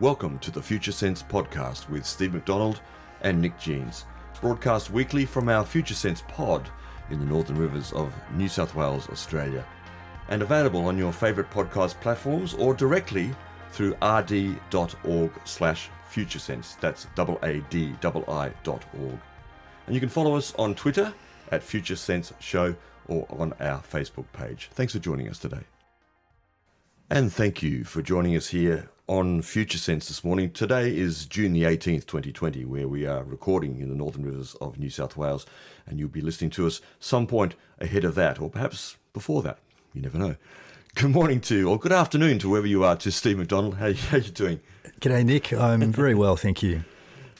Welcome to the Future Sense podcast with Steve McDonald and Nick Jeans, broadcast weekly from our Future Sense pod in the Northern Rivers of New South Wales, Australia, and available on your favourite podcast platforms or directly through rd.org slash futuresense. That's double A D double I dot org. And you can follow us on Twitter at Future Sense Show or on our Facebook page. Thanks for joining us today. And thank you for joining us here on Future Sense this morning. Today is June the 18th, 2020, where we are recording in the Northern Rivers of New South Wales, and you'll be listening to us some point ahead of that, or perhaps before that. You never know. Good morning to, or good afternoon to wherever you are, to Steve McDonald. How, how are you doing? G'day, Nick. I'm very well, thank you.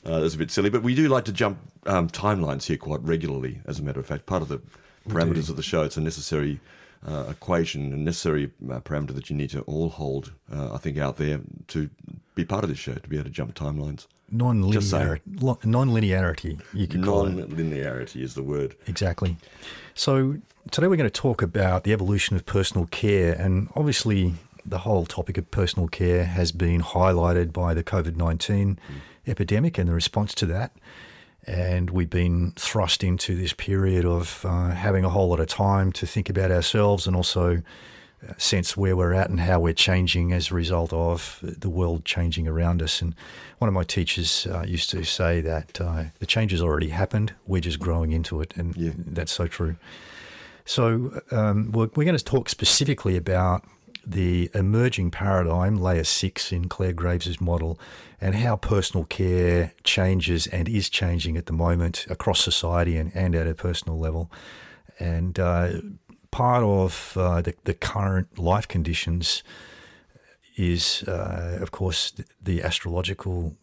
Uh, that's a bit silly, but we do like to jump um, timelines here quite regularly, as a matter of fact. Part of the parameters of the show, it's a necessary uh, equation, a necessary uh, parameter that you need to all hold, uh, I think, out there to be part of this show, to be able to jump timelines. Non-linearity, non-linearity, you could call it. Non-linearity is the word. Exactly. So today we're going to talk about the evolution of personal care, and obviously the whole topic of personal care has been highlighted by the COVID nineteen mm. epidemic and the response to that. And we've been thrust into this period of uh, having a whole lot of time to think about ourselves and also uh, sense where we're at and how we're changing as a result of the world changing around us. And one of my teachers uh, used to say that uh, the change has already happened, we're just growing into it. And yeah. that's so true. So, um, we're, we're, going to talk specifically about the emerging paradigm, layer six in Clare Graves' model, and how personal care changes and is changing at the moment across society and, and at a personal level. And uh, part of uh, the, the current life conditions is, uh, of course, the, the astrological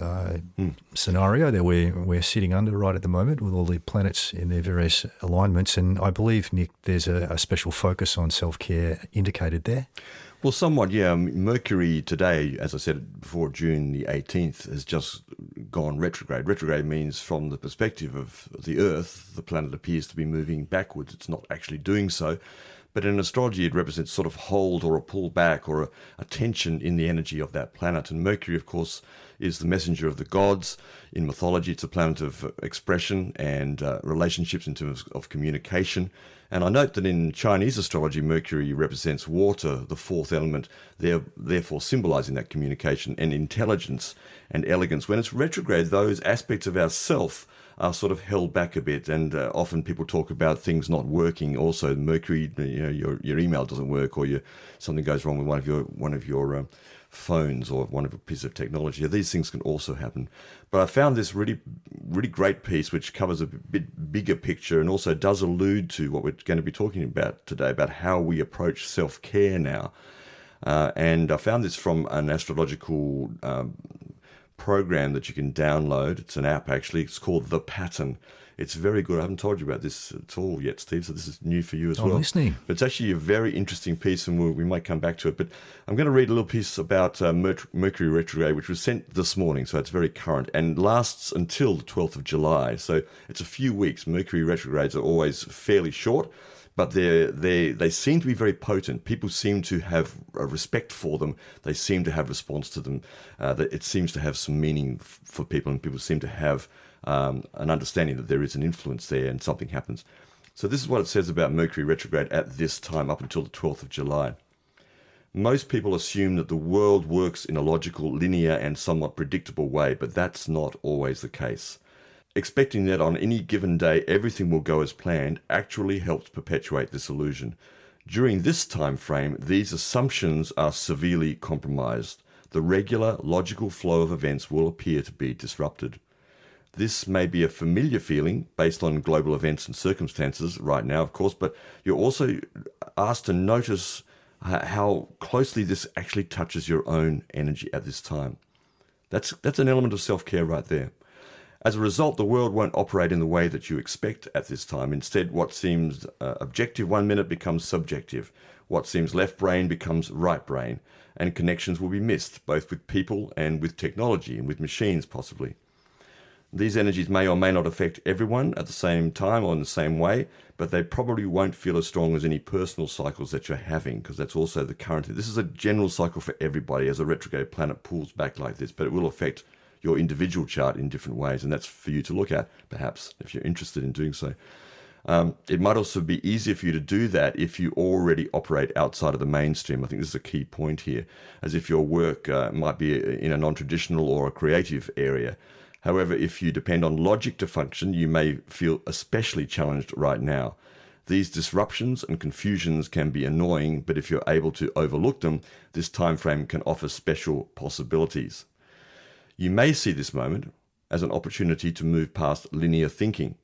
uh, mm. scenario that we're, we're sitting under right at the moment with all the planets in their various alignments. And I believe, Nick, there's a, a special focus on self care indicated there. Well, somewhat, yeah. Mercury today, as I said before, June the 18th, has just gone retrograde. Retrograde means, from the perspective of the Earth, the planet appears to be moving backwards. It's not actually doing so. But in astrology, it represents sort of hold or a pull back or a, a tension in the energy of that planet. And Mercury, of course, is the messenger of the gods. In mythology, it's a planet of expression and uh, relationships in terms of communication. And I note that in Chinese astrology, Mercury represents water, the fourth element, therefore symbolizing that communication and intelligence and elegance. When it's retrograde, those aspects of ourself are sort of held back a bit, and uh, often people talk about things not working. Also, Mercury, you know, your your email doesn't work, or your something goes wrong with one of your one of your um, phones or one of a piece of technology. These things can also happen. But I found this really, really great piece which covers a bit bigger picture and also does allude to what we're going to be talking about today about how we approach self care now. Uh, and I found this from an astrological um, program that you can download. It's an app actually. It's called The Pattern. It's very good. I haven't told you about this at all yet, Steve, so this is new for you as I'm well. listening. But it's actually a very interesting piece, and we'll, we might come back to it. But I'm going to read a little piece about uh, Mercury retrograde, which was sent this morning, so it's very current and lasts until the 12th of July. So it's a few weeks. Mercury retrogrades are always fairly short but they they they seem to be very potent. People seem to have a respect for them. They seem to have response to them. Uh, it seems to have some meaning f- for people, and people seem to have um, an understanding that there is an influence there and something happens. So, this is what it says about Mercury retrograde at this time, up until the 12th of July. Most people assume that the world works in a logical, linear, and somewhat predictable way, but that's not always the case. Expecting that on any given day everything will go as planned actually helps perpetuate this illusion. During this time frame, these assumptions are severely compromised. The regular, logical flow of events will appear to be disrupted. This may be a familiar feeling based on global events and circumstances right now, of course, but you're also asked to notice how closely this actually touches your own energy at this time. That's, that's an element of self care right there. As a result, the world won't operate in the way that you expect at this time. Instead, what seems uh, objective one minute becomes subjective. What seems left brain becomes right brain. And connections will be missed, both with people and with technology and with machines, possibly. These energies may or may not affect everyone at the same time or in the same way, but they probably won't feel as strong as any personal cycles that you're having because that's also the current. This is a general cycle for everybody as a retrograde planet pulls back like this, but it will affect your individual chart in different ways, and that's for you to look at, perhaps, if you're interested in doing so. Um, it might also be easier for you to do that if you already operate outside of the mainstream. I think this is a key point here, as if your work uh, might be in a non traditional or a creative area. However, if you depend on logic to function, you may feel especially challenged right now. These disruptions and confusions can be annoying, but if you're able to overlook them, this time frame can offer special possibilities. You may see this moment as an opportunity to move past linear thinking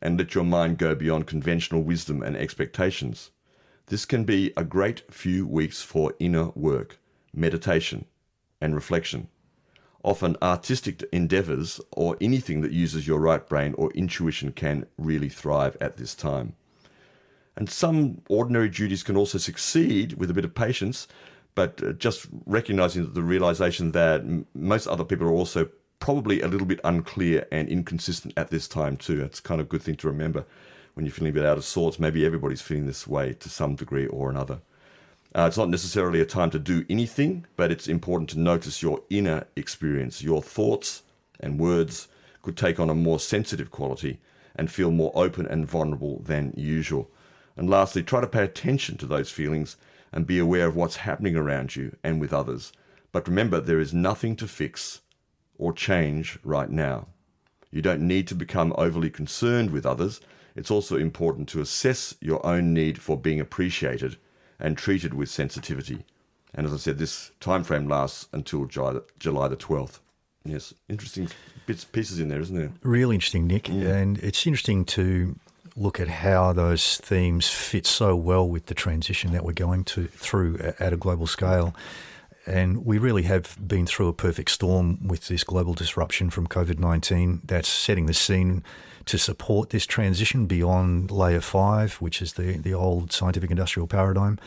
and let your mind go beyond conventional wisdom and expectations. This can be a great few weeks for inner work, meditation, and reflection. Often, artistic endeavors or anything that uses your right brain or intuition can really thrive at this time. And some ordinary duties can also succeed with a bit of patience, but uh, just recognizing the realization that most other people are also probably a little bit unclear and inconsistent at this time too. It's kind of a good thing to remember when you're feeling a bit out of sorts. Maybe everybody's feeling this way to some degree or another. Uh, it's not necessarily a time to do anything, but it's important to notice your inner experience. Your thoughts and words could take on a more sensitive quality and feel more open and vulnerable than usual. And lastly, try to pay attention to those feelings and be aware of what's happening around you and with others. But remember, there is nothing to fix or change right now. You don't need to become overly concerned with others. It's also important to assess your own need for being appreciated and treated with sensitivity. And as I said, this time frame lasts until July the 12th. Yes, interesting bits pieces in there, isn't there? Really interesting, Nick. Yeah. And it's interesting to look at how those themes fit so well with the transition that we're going to through at a global scale. And we really have been through a perfect storm with this global disruption from COVID 19 that's setting the scene to support this transition beyond layer five, which is the, the old scientific industrial paradigm,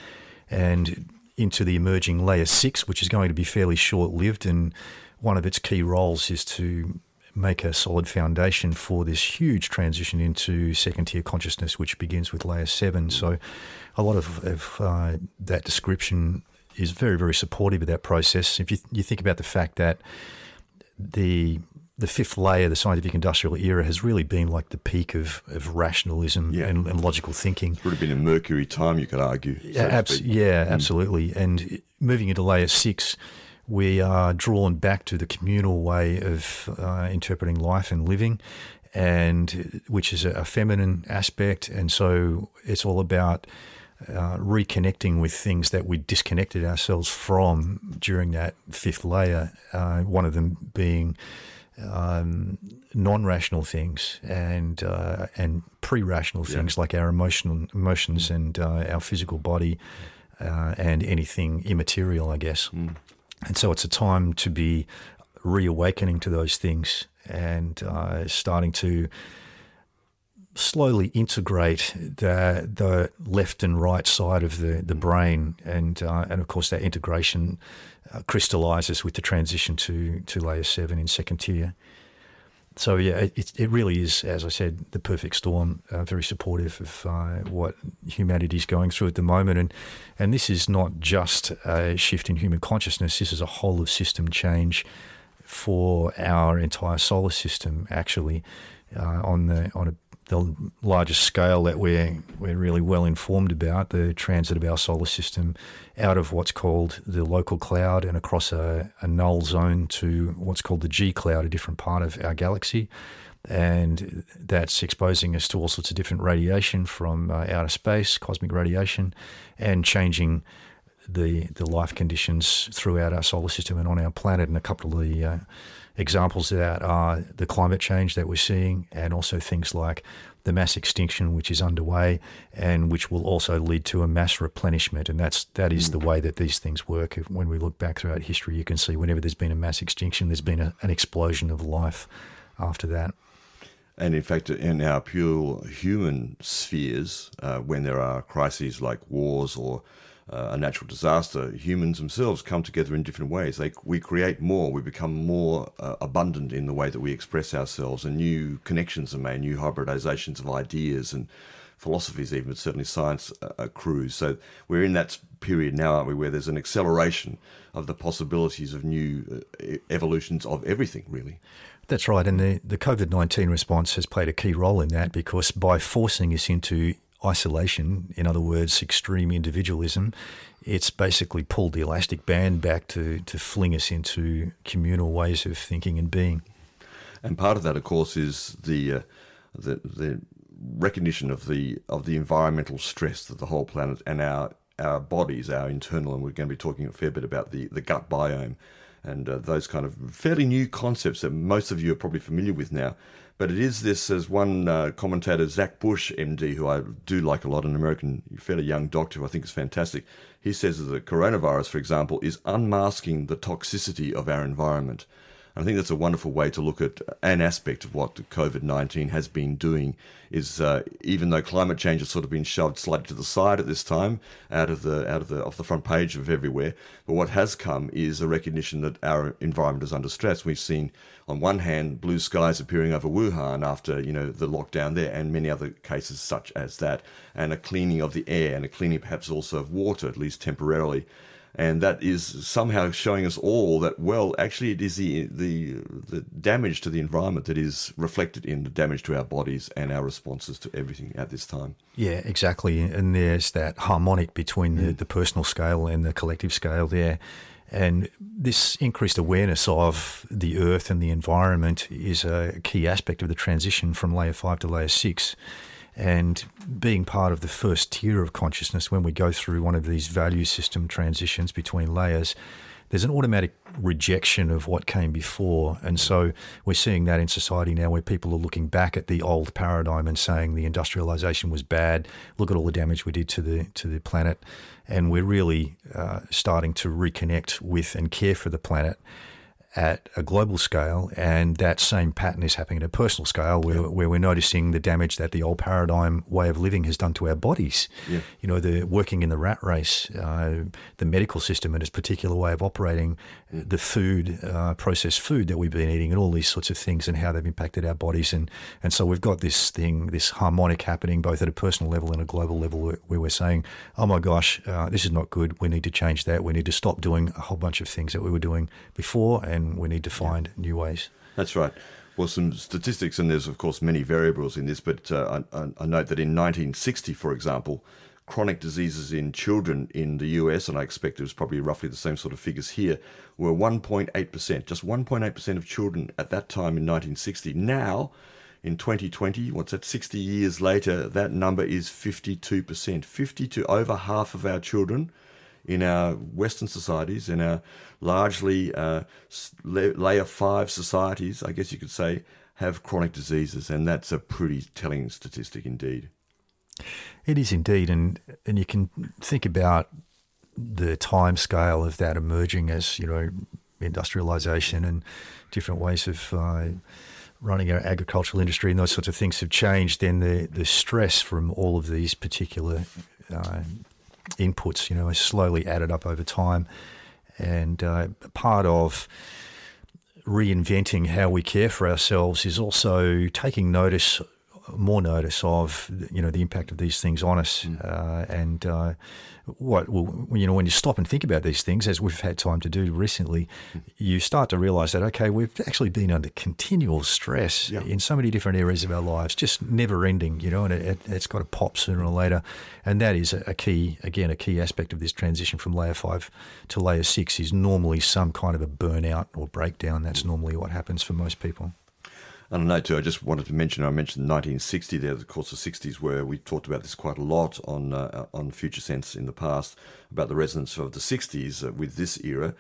and into the emerging layer six, which is going to be fairly short lived. And one of its key roles is to make a solid foundation for this huge transition into second tier consciousness, which begins with layer seven. So, a lot of, of uh, that description is very, very supportive of that process. If you, you think about the fact that the the fifth layer, the scientific industrial era, has really been like the peak of, of rationalism yeah. and, and, logical thinking. It would have been a Mercury time, you could argue. So yeah, abs- yeah mm. absolutely. And moving into layer six, we are drawn back to the communal way of uh, interpreting life and living, and which is a feminine aspect. And so it's all about uh, reconnecting with things that we disconnected ourselves from during that fifth layer. Uh, one of them being um, non-rational things and uh, and pre-rational things yeah. like our emotional emotions mm. and uh, our physical body uh, and anything immaterial, I guess. Mm. And so it's a time to be reawakening to those things and uh, starting to slowly integrate the the left and right side of the, the brain, and uh, and of course that integration uh, crystallizes with the transition to to layer seven in second tier. So yeah, it, it really is, as I said, the perfect storm. Uh, very supportive of uh, what humanity is going through at the moment, and and this is not just a shift in human consciousness. This is a whole of system change for our entire solar system, actually, uh, on the on a the largest scale that we're we're really well informed about the transit of our solar system out of what's called the local cloud and across a, a null zone to what's called the G cloud, a different part of our galaxy, and that's exposing us to all sorts of different radiation from uh, outer space, cosmic radiation, and changing the the life conditions throughout our solar system and on our planet. And a couple of the uh, Examples of that are the climate change that we're seeing, and also things like the mass extinction which is underway, and which will also lead to a mass replenishment. And that's that is the way that these things work. When we look back throughout history, you can see whenever there's been a mass extinction, there's been a, an explosion of life after that. And in fact, in our pure human spheres, uh, when there are crises like wars or uh, a natural disaster, humans themselves come together in different ways. They, we create more, we become more uh, abundant in the way that we express ourselves, and new connections are made, new hybridizations of ideas and philosophies, even, but certainly science uh, accrues. So we're in that period now, aren't we, where there's an acceleration of the possibilities of new uh, evolutions of everything, really. That's right. And the, the COVID 19 response has played a key role in that because by forcing us into isolation, in other words, extreme individualism, it's basically pulled the elastic band back to, to fling us into communal ways of thinking and being. And part of that, of course, is the, uh, the, the recognition of the of the environmental stress that the whole planet and our our bodies, our internal, and we're going to be talking a fair bit about the, the gut biome and uh, those kind of fairly new concepts that most of you are probably familiar with now. But it is this, as one uh, commentator, Zach Bush, MD, who I do like a lot, an American, fairly young doctor who I think is fantastic. He says that the coronavirus, for example, is unmasking the toxicity of our environment. I think that's a wonderful way to look at an aspect of what COVID 19 has been doing. Is uh, even though climate change has sort of been shoved slightly to the side at this time, out of the out of the off the front page of everywhere, but what has come is a recognition that our environment is under stress. We've seen, on one hand, blue skies appearing over Wuhan after you know the lockdown there, and many other cases such as that, and a cleaning of the air and a cleaning perhaps also of water, at least temporarily and that is somehow showing us all that well actually it is the the the damage to the environment that is reflected in the damage to our bodies and our responses to everything at this time. Yeah exactly. And there's that harmonic between the, mm. the personal scale and the collective scale there. And this increased awareness of the earth and the environment is a key aspect of the transition from layer 5 to layer 6 and being part of the first tier of consciousness when we go through one of these value system transitions between layers, there's an automatic rejection of what came before. And so we're seeing that in society now where people are looking back at the old paradigm and saying the industrialization was bad. Look at all the damage we did to the to the planet. And we're really uh, starting to reconnect with and care for the planet at a global scale, and that same pattern is happening at a personal scale, where, yeah. where we're noticing the damage that the old paradigm way of living has done to our bodies. Yeah. You know, the working in the rat race, uh, the medical system and its particular way of operating, the food, uh, processed food that we've been eating, and all these sorts of things, and how they've impacted our bodies. And and so we've got this thing, this harmonic happening both at a personal level and a global level, where, where we're saying, "Oh my gosh, uh, this is not good. We need to change that. We need to stop doing a whole bunch of things that we were doing before." And and we need to find new ways. That's right. Well, some statistics, and there's of course many variables in this, but uh, I, I, note that in 1960, for example, chronic diseases in children in the US, and I expect it was probably roughly the same sort of figures here, were 1.8%. Just 1.8% of children at that time in 1960. Now, in 2020, what's that, 60 years later, that number is 52%. 52, over half of our children in our Western societies, in our largely uh, layer five societies, I guess you could say, have chronic diseases, and that's a pretty telling statistic indeed. It is indeed, and and you can think about the time scale of that emerging as you know industrialization and different ways of uh, running our agricultural industry and those sorts of things have changed. Then the the stress from all of these particular uh, inputs, you know, is slowly added up over time. And uh, part of reinventing how we care for ourselves is also taking notice more notice of you know the impact of these things on us, mm. uh, and uh, what well, you know when you stop and think about these things, as we've had time to do recently, mm. you start to realise that okay, we've actually been under continual stress yeah. in so many different areas of our lives, just never ending, you know, and it, has got to pop sooner or later, and that is a, a key again a key aspect of this transition from layer five to layer six is normally some kind of a burnout or breakdown. That's normally what happens for most people. And I know too, I just wanted to mention, I mentioned 1960 there, of course, the 60s, where we talked about this quite a lot on, uh, on Future Sense in the past, about the resonance of the 60s uh, with this era.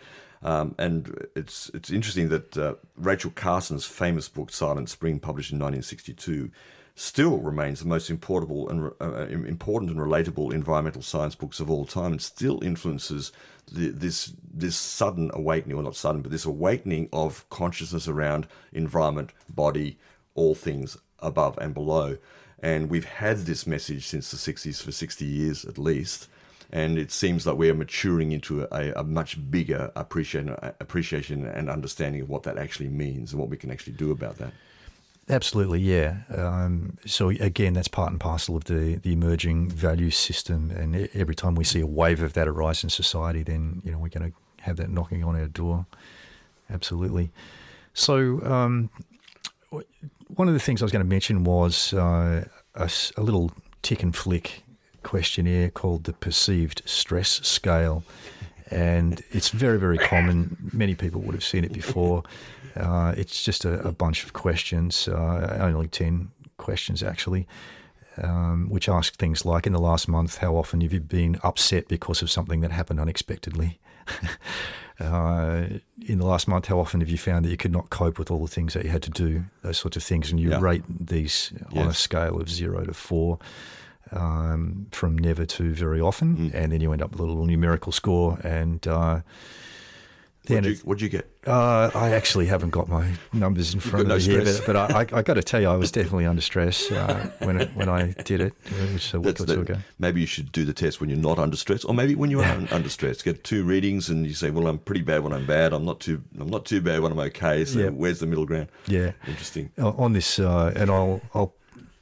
Um, and it's it's interesting that uh, Rachel Carson's famous book, Silent Spring, published in 1962, still remains the most important and uh, important and relatable environmental science books of all time, and still influences the, this this sudden awakening, or not sudden, but this awakening of consciousness around environment, body, all things above and below. And we've had this message since the 60s for 60 years at least. and it seems like we're maturing into a, a much bigger appreciation, appreciation and understanding of what that actually means and what we can actually do about that. Absolutely, yeah. Um, so again, that's part and parcel of the the emerging value system, and every time we see a wave of that arise in society, then you know we're going to have that knocking on our door. Absolutely. So um, one of the things I was going to mention was uh, a, a little tick and flick questionnaire called the Perceived Stress Scale. And it's very, very common. Many people would have seen it before. Uh, it's just a, a, bunch of questions, uh, only 10 questions actually, um, which ask things like In the last month, how often have you been upset because of something that happened unexpectedly? uh, in the last month, how often have you found that you could not cope with all the things that you had to do, those sorts of things? And you yeah. rate these yes. on a scale of zero to four. Um, from never to very often, mm. and then you end up with a little numerical score, and uh, What'd you, what'd you, get? Uh, I actually haven't got my numbers in front of me no here, but, I, I, I got to tell you, I was definitely under stress uh, when it, when I did it, which a week That's or two ago. Maybe you should do the test when you're not under stress, or maybe when you are under stress. Get two readings, and you say, "Well, I'm pretty bad when I'm bad. I'm not too. I'm not too bad when I'm okay. So where's the middle ground?" Yeah, interesting. On this, uh, and I'll I'll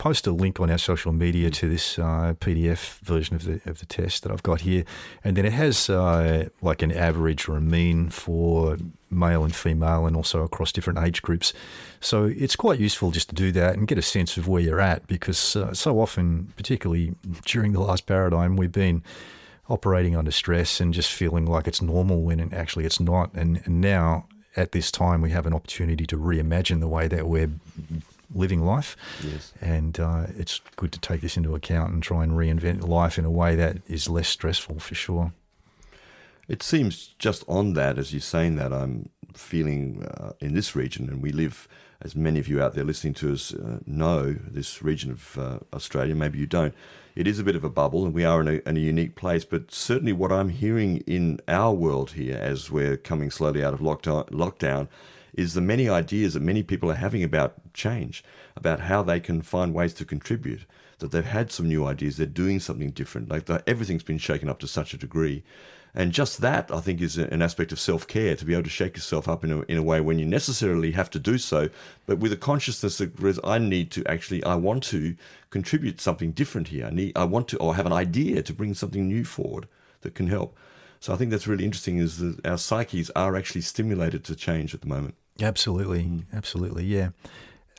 post a link on our social media to this uh, PDF version of the of the test that I've got here, and then it has uh, like an average or a mean for male and female, and also across different age groups. So it's quite useful just to do that and get a sense of where you're at, because uh, so often, particularly during the last paradigm, we've been operating under stress and just feeling like it's normal when actually it's not. And, and now at this time, we have an opportunity to reimagine the way that we're living life. Yes. And uh, it's good to take this into account and try and reinvent life in a way that is less stressful for sure. It seems just on that, as you're saying that, I'm feeling uh, in this region, and we live, as many of you out there listening to us uh, know, this region of uh, Australia, maybe you don't. It is a bit of a bubble, and we are in a, in a unique place. But certainly, what I'm hearing in our world here, as we're coming slowly out of lockdown, lockdown is the many ideas that many people are having about change, about how they can find ways to contribute. That they've had some new ideas, they're doing something different. Like the, everything's been shaken up to such a degree. And just that, I think, is an aspect of self care to be able to shake yourself up in a, in a way when you necessarily have to do so, but with a consciousness that I need to actually, I want to contribute something different here. I, need, I want to, or have an idea to bring something new forward that can help. So I think that's really interesting is that our psyches are actually stimulated to change at the moment. Absolutely, mm. absolutely, yeah.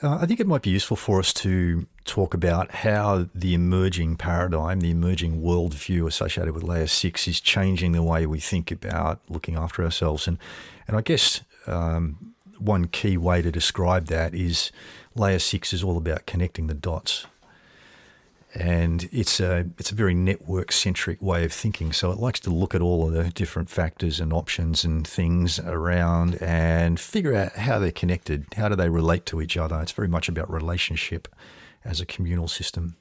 Uh, I think it might be useful for us to talk about how the emerging paradigm, the emerging worldview associated with layer six is changing the way we think about looking after ourselves. And, and I guess um, one key way to describe that is layer six is all about connecting the dots and it's a it's a very network centric way of thinking. So it likes to look at all of the different factors and options and things around and figure out how they're connected. How do they relate to each other? It's very much about relationship as a communal system.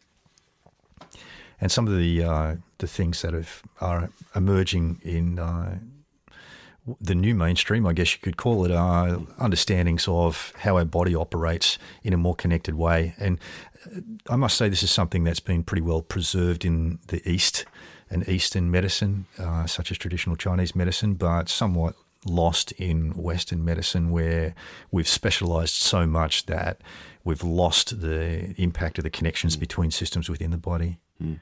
And some of the uh, the things that have, are emerging in uh, the new mainstream, I guess you could call it, are understandings of how our body operates in a more connected way. And I must say, this is something that's been pretty well preserved in the East and Eastern medicine, uh, such as traditional Chinese medicine, but somewhat lost in Western medicine, where we've specialized so much that we've lost the impact of the connections mm. between systems within the body. Mm.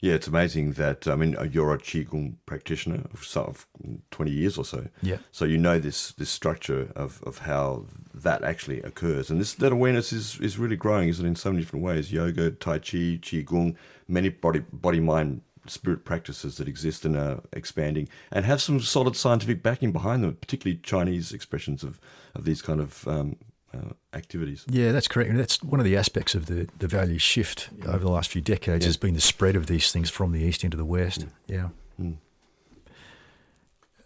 Yeah, it's amazing that I mean you're a qigong practitioner of sort of twenty years or so. Yeah. So you know this this structure of, of how that actually occurs, and this that awareness is is really growing, isn't it, in so many different ways? Yoga, Tai Chi, qigong, many body body mind spirit practices that exist and are expanding, and have some solid scientific backing behind them, particularly Chinese expressions of of these kind of um, uh, activities. Yeah, that's correct. And that's one of the aspects of the, the value shift over the last few decades yeah. has been the spread of these things from the east into the west. Mm. Yeah. Mm.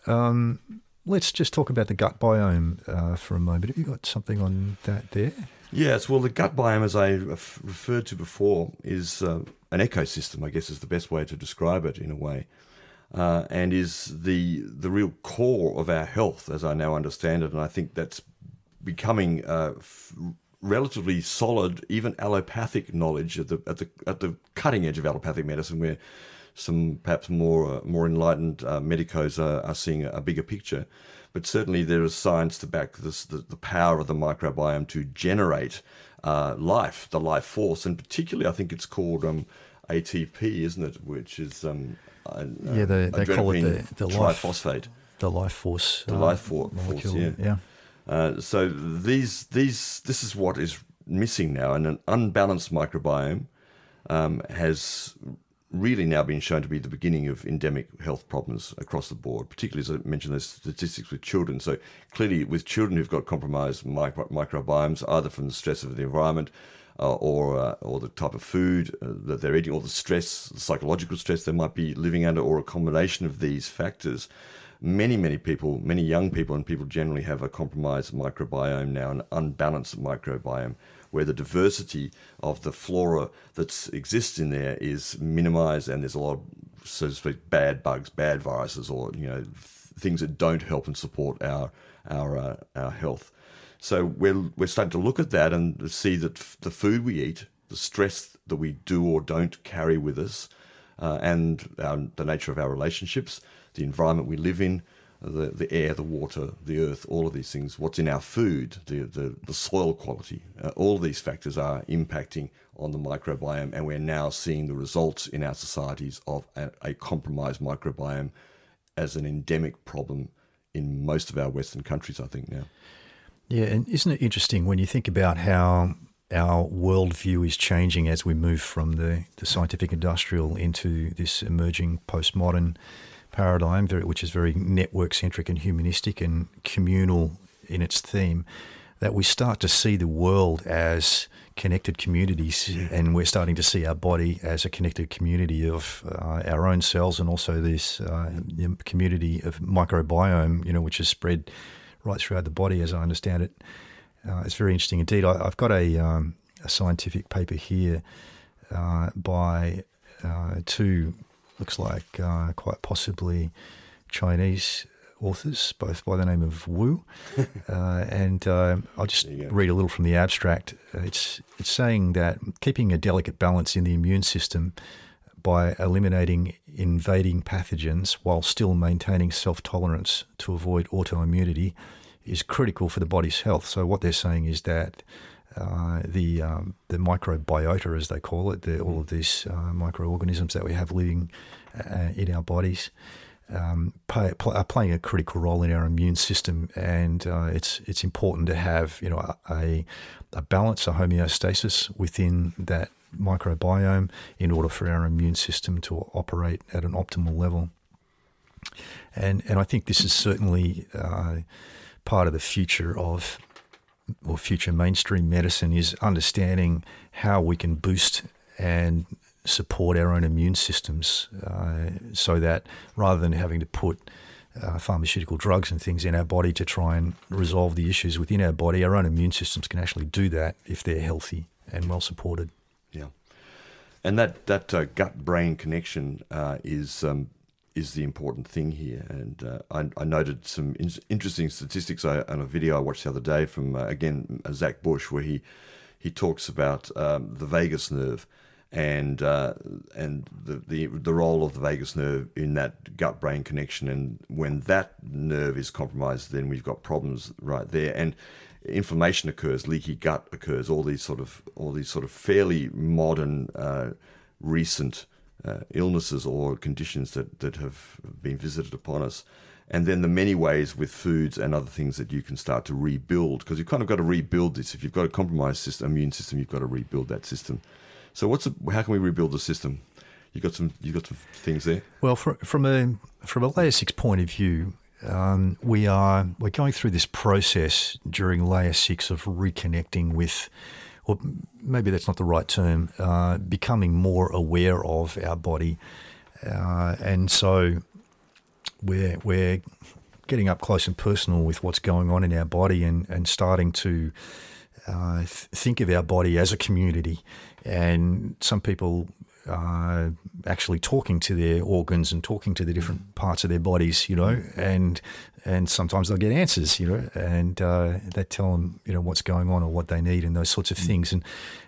Um, let's just talk about the gut biome uh, for a moment. Have you got something on that there? Yes, well, the gut biome, as I referred to before, is uh, an ecosystem, I guess is the best way to describe it in a way. Uh, and is the the real core of our health, as I now understand it. And I think that's becoming uh, f- relatively solid, even allopathic knowledge at the at the at the cutting edge of allopathic medicine, where some perhaps more uh, more enlightened uh, medicos are, are seeing a, bigger picture. But certainly there is science to back this, the, the power of the microbiome to generate uh, life, the life force, and particularly I think it's called um, ATP, isn't it? Which is um, yeah, they, they call it the, the triphosphate. Life, the life force. The uh, life for, force, yeah. yeah. Uh, so these these this is what is missing now, and an unbalanced microbiome um, has really now been shown to be the beginning of endemic health problems across the board, particularly as I mentioned those statistics with children. So clearly, with children who've got compromised micro- microbiomes, either from the stress of the environment uh, or uh, or the type of food uh, that they're eating, or the stress, the psychological stress they might be living under, or a combination of these factors. Many, many people, many young people, and people generally have a compromised microbiome now, an unbalanced microbiome where the diversity of the flora that exists in there is minimized and there's a lot of, so to speak, bad bugs, bad viruses, or, you know, things that don't help and support our, our, uh, our health. So we're, we're starting to look at that and see that the food we eat, the stress that we do or don't carry with us, uh, and the nature of our relationships, the environment we live in, the, the air, the water, the earth, all of these things, what's in our food, the, the, the soil quality, uh, all of these factors are impacting on the microbiome, and we're now seeing the results in our societies of a, a compromised microbiome as an endemic problem in most of our Western countries, I think, now. Yeah, and isn't it interesting when you think about how our worldview is changing as we move from the, the scientific industrial into this emerging postmodern paradigm, very, which is very network centric and humanistic and communal in its theme, that we start to see the world as connected communities, yeah. and we're starting to see our body as a connected community of uh, our own cells, and also this uh, community of microbiome, you know, which is spread right throughout the body, as I understand it. Uh, it's very interesting indeed. I, have got a, um, a, scientific paper here uh, by uh, two looks like uh, quite possibly Chinese authors, both by the name of Wu. uh, and uh, I'll just read a little from the abstract. It's, it's saying that keeping a delicate balance in the immune system by eliminating invading pathogens while still maintaining self tolerance to avoid autoimmunity is critical for the body's health. So, what they're saying is that uh, the um, the microbiota, as they call it, the, all of these uh, microorganisms that we have living uh, in our bodies, um, play, play, are playing a critical role in our immune system, and uh, it's it's important to have you know a, a balance, a homeostasis within that microbiome in order for our immune system to operate at an optimal level. And and I think this is certainly uh, part of the future of or future mainstream medicine is understanding how we can boost and support our own immune systems uh, so that rather than having to put uh, pharmaceutical drugs and things in our body to try and resolve the issues within our body, our own immune systems can actually do that if they're healthy and well supported. Yeah. And that, that uh, gut brain connection uh, is um, is the important thing here. And uh, I, I, noted some in- interesting statistics on a video I watched the other day from uh, again Zach Bush, where he he talks about um, the vagus nerve and uh, and the, the the role of the vagus nerve in that gut brain connection. And when that nerve is compromised, then we've got problems right there. And inflammation occurs, leaky gut occurs. All these sort of all these sort of fairly modern, uh, recent uh, illnesses or conditions that, that have been visited upon us. And then the many ways with foods and other things that you can start to rebuild because you've kind of got to rebuild this. If you've got a compromised system, immune system, you've got to rebuild that system. So what's a, how can we rebuild the system? You got some you got some things there. Well, from from a from a layer six point of view, um, we are we're going through this process during layer six of reconnecting with or maybe that's not the right term, uh, becoming more aware of our body. Uh, and so we're, we're getting up close and personal with what's going on in our body and, and starting to uh, th- think of our body as a community. And some people uh, actually talking to their organs and talking to the different parts of their bodies, you know, and and sometimes they'll get answers, you know, and uh, they tell them, you know, what's going on or what they need and those sorts of things. And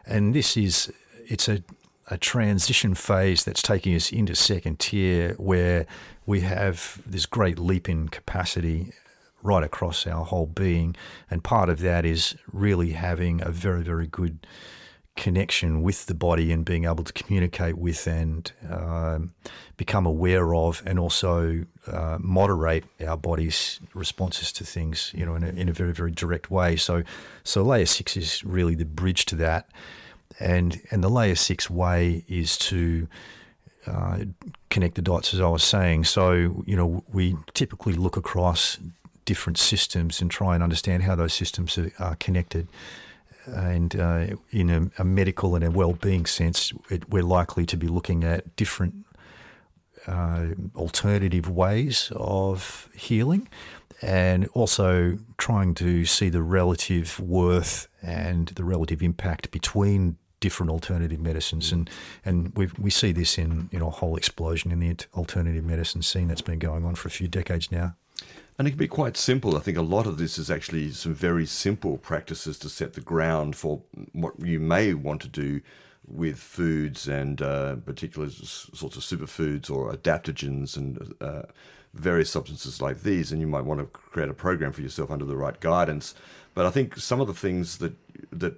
and this is it's a a transition phase that's taking us into second tier where we have this great leap in capacity right across our whole being. And part of that is really having a very, very good connection with the body and being able to communicate with and um, become aware of and also uh, moderate our body's responses to things, you know, in a, in a very, very direct way. So, so layer six is really the bridge to that. And, and the layer six way is to uh, connect the dots, as I was saying. So, you know, we typically look across different systems and try and understand how those systems are, are connected. And uh, in a, a, medical and a well-being sense, it, we're likely to be looking at different uh, alternative ways of healing, and also trying to see the relative worth and the relative impact between different alternative medicines, and and we we see this in you know a whole explosion in the alternative medicine scene that's been going on for a few decades now. And it can be quite simple. I think a lot of this is actually some very simple practices to set the ground for what you may want to do with foods and uh, particular sorts of superfoods or adaptogens and uh, various substances like these. And you might want to create a program for yourself under the right guidance. But I think some of the things that that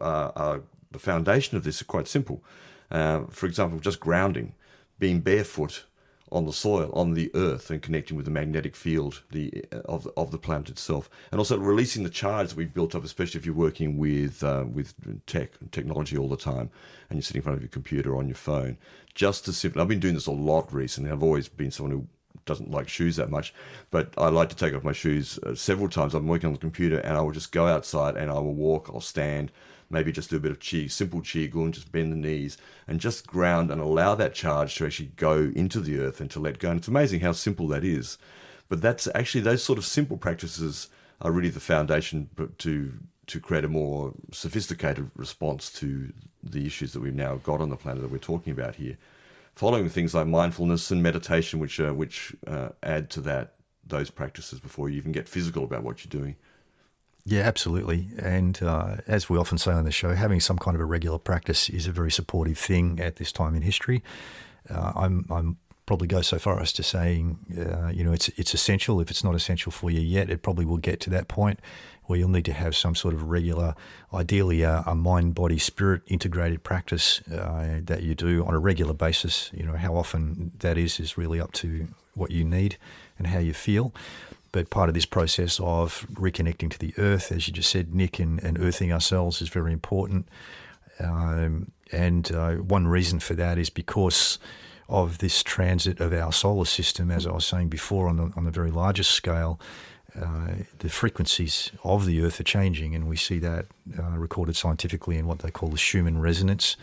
uh, are the foundation of this are quite simple. Uh, for example, just grounding, being barefoot on the soil, on the earth, and connecting with the magnetic field the, of, of the planet itself, and also releasing the charge that we've built up, especially if you're working with uh, with tech technology all the time, and you're sitting in front of your computer or on your phone. Just to simply, I've been doing this a lot recently. I've always been someone who doesn't like shoes that much, but I like to take off my shoes uh, several times. I'm working on the computer, and I will just go outside and I will walk. I'll stand maybe just do a bit of chi, simple qigong, just bend the knees and just ground and allow that charge to actually go into the earth and to let go. And it's amazing how simple that is. But that's actually those sort of simple practices are really the foundation to to create a more sophisticated response to the issues that we've now got on the planet that we're talking about here. Following things like mindfulness and meditation, which uh, which uh, add to that those practices before you even get physical about what you're doing. Yeah, absolutely. And uh, as we often say on the show, having some kind of a regular practice is a very supportive thing at this time in history. Uh, I'm, I'm probably go so far as to saying, uh, you know, it's it's essential. If it's not essential for you yet, it probably will get to that point where you'll need to have some sort of regular, ideally a, a mind, body, spirit integrated practice uh, that you do on a regular basis. You know, how often that is is really up to what you need and how you feel. But part of this process of reconnecting to the earth, as you just said, Nick, and, and earthing ourselves is very important. Um, and uh, one reason for that is because of this transit of our solar system, as I was saying before, on the, on the very largest scale. Uh, the frequencies of the Earth are changing, and we see that uh, recorded scientifically in what they call the Schumann resonance,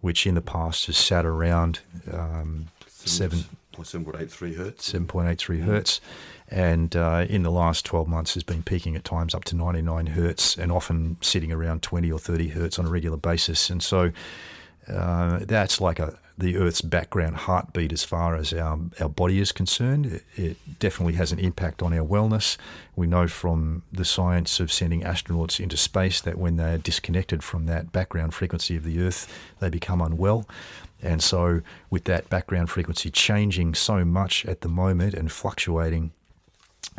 which in the past has sat around um, seven. 7.83 hertz. 7.83 hertz and uh, in the last 12 months has been peaking at times up to 99 hertz and often sitting around 20 or 30 hertz on a regular basis. And so uh, that's like a the Earth's background heartbeat as far as our, our body is concerned. It, it, definitely has an impact on our wellness. We know from the science of sending astronauts into space that when they're disconnected from that background frequency of the Earth, they become unwell. And so, with that background frequency changing so much at the moment and fluctuating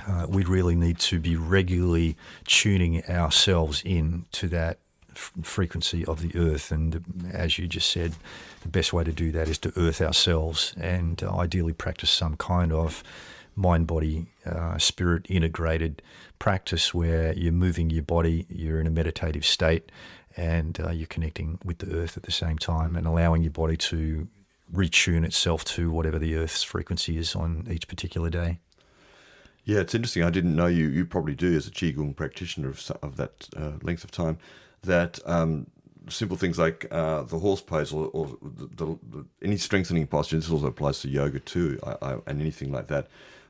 uh, we really need to be regularly tuning ourselves in to that f- frequency of the earth. And as you just said, the best way to do that is to earth ourselves and uh, ideally practice some kind of mind body uh, spirit integrated practice where you're moving your body, you're in a meditative state, and uh, you're connecting with the earth at the same time and allowing your body to retune itself to whatever the earth's frequency is on each particular day. Yeah, it's interesting. I didn't know you. You probably do as a qigong practitioner of, of that uh, length of time. That um, simple things like uh, the horse pose or, or the, the, the, any strengthening posture. This also applies to yoga too, I, I, and anything like that.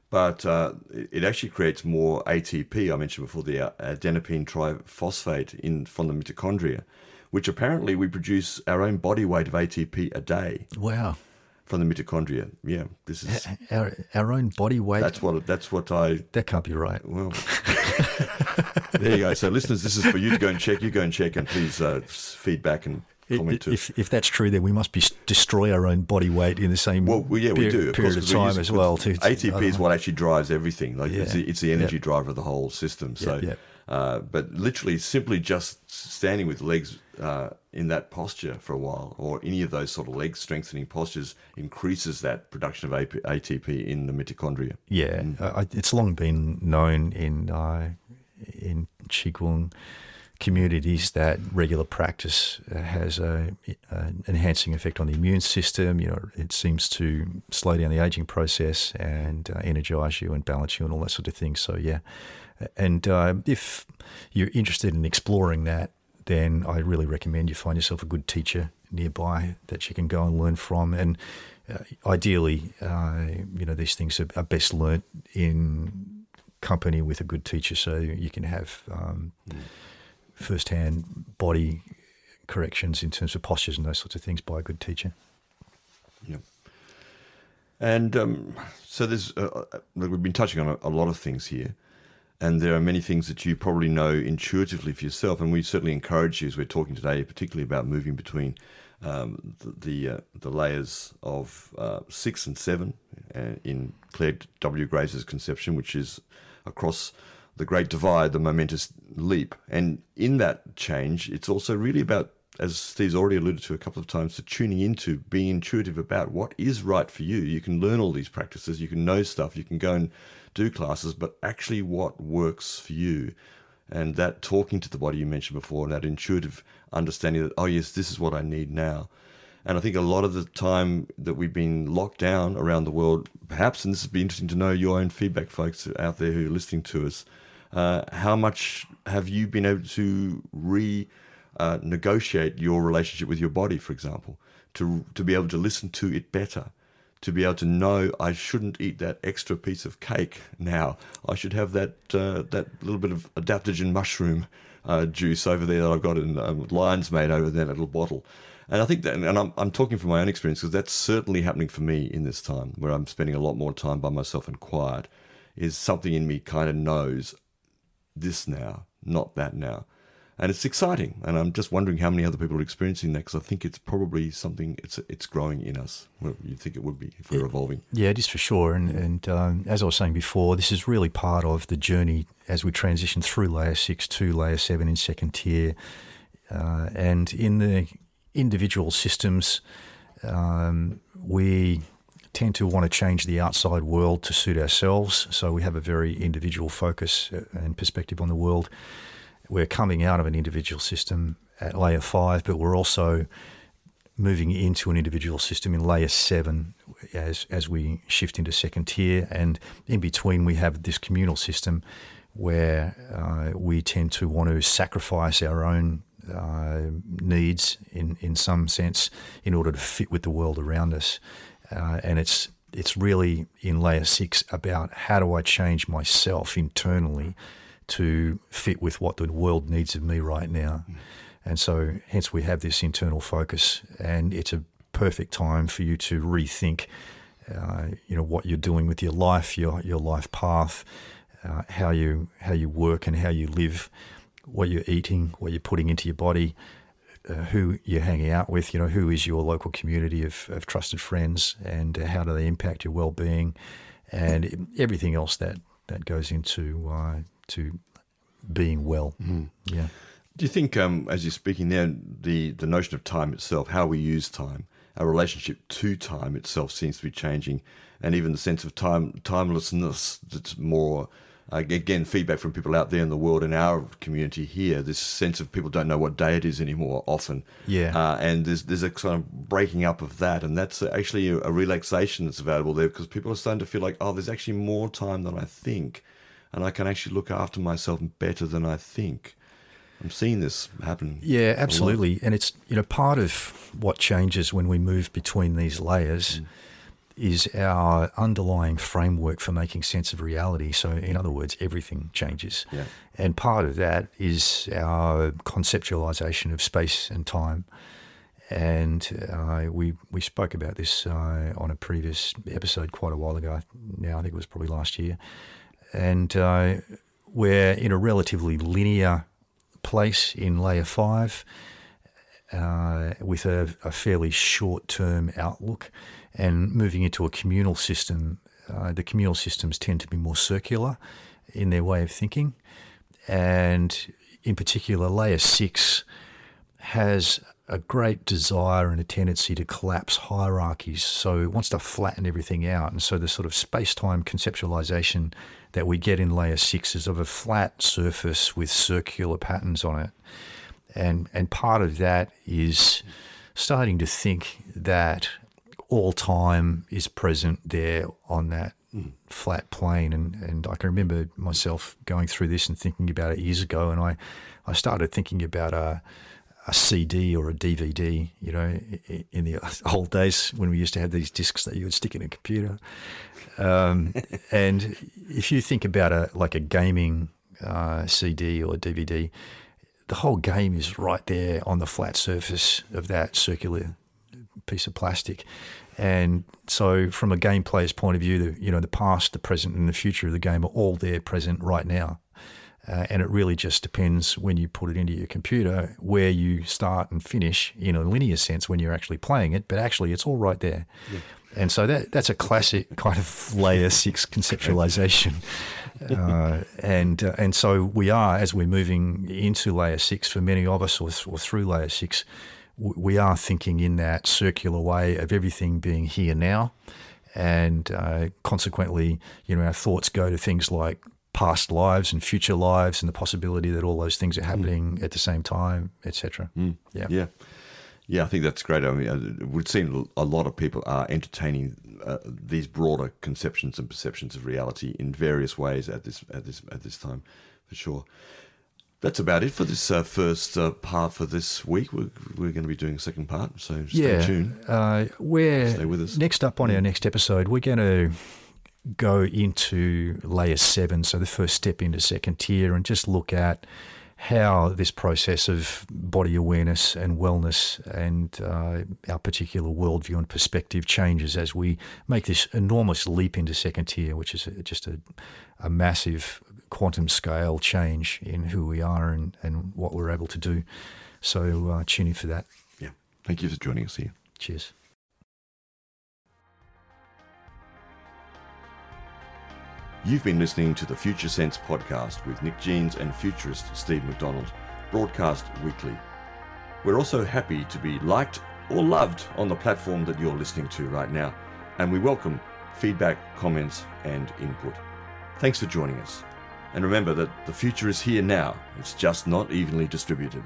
But uh, it, actually creates more ATP. I mentioned before the uh, adenosine triphosphate in from the mitochondria, which apparently we produce our own body weight of ATP a day. Wow from the mitochondria. Yeah, this is our, our own body weight. That's what that's what I. That can't be right. Well, there you go. So, listeners, this is for you to go and check. You go and check, and please uh, feedback and comment to. If, if that's true, then we must be destroy our own body weight in the same well, well yeah, we do. Of period course, of time as well. To, ATP is what actually drives everything. Like Yeah. it's, the, it's the energy driver of the whole system. So, yep. Uh, but literally, simply just standing with legs uh, in that posture for a while, or any of those sort of leg strengthening postures, increases that production of AP, ATP in the mitochondria. Yeah, uh, I- it's long been known in uh, in Qigong communities that regular practice uh, has a, an enhancing effect on the immune system. You know, it seems to slow down the aging process and uh, energize you and balance you and all that sort of thing. So yeah, and uh, if you're interested in exploring that, then I really recommend you find yourself a good teacher nearby that you can go and learn from. And uh, ideally, uh, you know, these things are, are best learnt in company with a good teacher, so you can have um, first-hand body corrections in terms of postures and those sorts of things by a good teacher. Yeah. And um, so there's uh, uh, we've been touching on a, a lot of things here, and there are many things that you probably know intuitively for yourself. And we certainly encourage you as we're talking today, particularly about moving between um, the the, uh, the layers of uh, six and seven uh, in Clare W. Graves' conception, which is across the great divide, the momentous leap. And in that change, it's also really about, as Steve's already alluded to a couple of times, to tuning into being intuitive about what is right for you. You can learn all these practices, you can know stuff, you can go and do classes, but actually what works for you. And that talking to the body you mentioned before, and that intuitive understanding that, oh, yes, this is what I need now. And I think a lot of the time that we've been locked down around the world, perhaps, and this would be interesting to know your own feedback, folks out there who are listening to us, uh, how much have you been able to re uh, negotiate your relationship with your body, for example, to, to be able to listen to it better? To be able to know I shouldn't eat that extra piece of cake now. I should have that uh, that little bit of adaptogen mushroom uh, juice over there that I've got in um, lion's mane over there a little bottle. And I think that, and I'm, I'm talking from my own experience because that's certainly happening for me in this time where I'm spending a lot more time by myself and quiet. Is something in me kind of knows this now, not that now. And it's exciting. And I'm just wondering how many other people are experiencing that because I think it's probably something, it's it's growing in us. Well, you think it would be if we're evolving. Yeah, it is for sure. And, and um, as I was saying before, this is really part of the journey as we transition through layer six to layer seven in second tier. Uh, and in the individual systems, um, we tend to want to change the outside world to suit ourselves. So we have a very individual focus uh, and perspective on the world. We're coming out of an individual system at layer five, but we're also moving into an individual system in layer seven as as we shift into second tier, and in between we have this communal system where uh, we tend to want to sacrifice our own uh, needs in in some sense in order to fit with the world around us, uh, and it's it's really in layer six about how do I change myself internally to fit with what the world needs of me right now. And so, hence, we have this internal focus, and it's a perfect time for you to rethink, uh, you know, what you're doing with your life, your your life path, uh, how you how you work and how you live, what you're eating, what you're putting into your body, uh, who you're hanging out with. You know, who is your local community of, of trusted friends, and how do they impact your well-being, and everything else that that goes into uh, to being well. Yeah. Do you think, um, as you're speaking there, the, the notion of time itself, how we use time, our relationship to time itself seems to be changing, and even the sense of time timelessness that's more, uh, again, feedback from people out there in the world in our community here. This sense of people don't know what day it is anymore often, Yeah. uh, and there's there's a kind of breaking up of that, and that's actually a relaxation that's available there because people are starting to feel like, oh, there's actually more time than I think, and I can actually look after myself better than I think. I'm seeing this happen. Yeah, absolutely. And it's you know part of what changes when we move between these layers is our underlying framework for making sense of reality. So in other words, everything changes. Yeah. And part of that is our conceptualization of space and time. And uh, we we spoke about this uh, on a previous episode quite a while ago. Now I think it was probably last year, and uh, we're in a relatively linear place in layer five, uh, with a, a fairly short term outlook and moving into a communal system. Uh, the communal systems tend to be more circular in their way of thinking. And in particular, layer six has a great desire and a tendency to collapse hierarchies. So it wants to flatten everything out. And so the sort of space time conceptualization that we get in layer six is of a flat surface with circular patterns on it. And, and part of that is starting to think that all time is present there on that flat plane. And, and I can remember myself going through this and thinking about it years ago. And I, I started thinking about a, a CD or a DVD, you know, in the old days when we used to have these discs that you would stick in a computer. Um, and if you think about a like a gaming uh, CD or DVD, the whole game is right there on the flat surface of that circular piece of plastic. And so, from a game player's point of view, the, you know, the past, the present, and the future of the game are all there present right now. Uh, and it really just depends when you put it into your computer where you start and finish in a linear sense when you're actually playing it. But actually, it's all right there. Yeah. And so that that's a classic kind of layer six conceptualization. Uh, and uh, and so we are as we're moving into layer six for many of us, or, or through layer six, we are thinking in that circular way of everything being here now, and uh, consequently, you know, our thoughts go to things like past lives and future lives and the possibility that all those things are hmm. happening mm. at the same time, etc. Mm. Yeah. Yeah. Yeah, I think that's great. I mean, uh, it would seem a lot of people are entertaining uh, these broader conceptions and perceptions of reality in various ways at this at this at this time, for sure. That's about it for this uh, first uh, part for this week. We're, we're going to be doing a second part, so stay yeah, tuned. Uh, we're stay with us. Next up on our next episode, we're going to go into layer seven, so the first step into second tier, and just look at how this process of body awareness and wellness and uh, our particular worldview and perspective changes as we make this enormous leap into second tier, which is just a, a massive quantum scale change in who we are and, and what we're able to do. So uh, tune in for that. Yeah. Thank you for joining us here. Cheers. You've been listening to the Future Sense podcast with Nick Jeans and futurist Steve McDonald, broadcast weekly. We're also happy to be liked or loved on the platform that you're listening to right now, and we welcome feedback, comments, and input. Thanks for joining us. And remember that the future is here now, it's just not evenly distributed.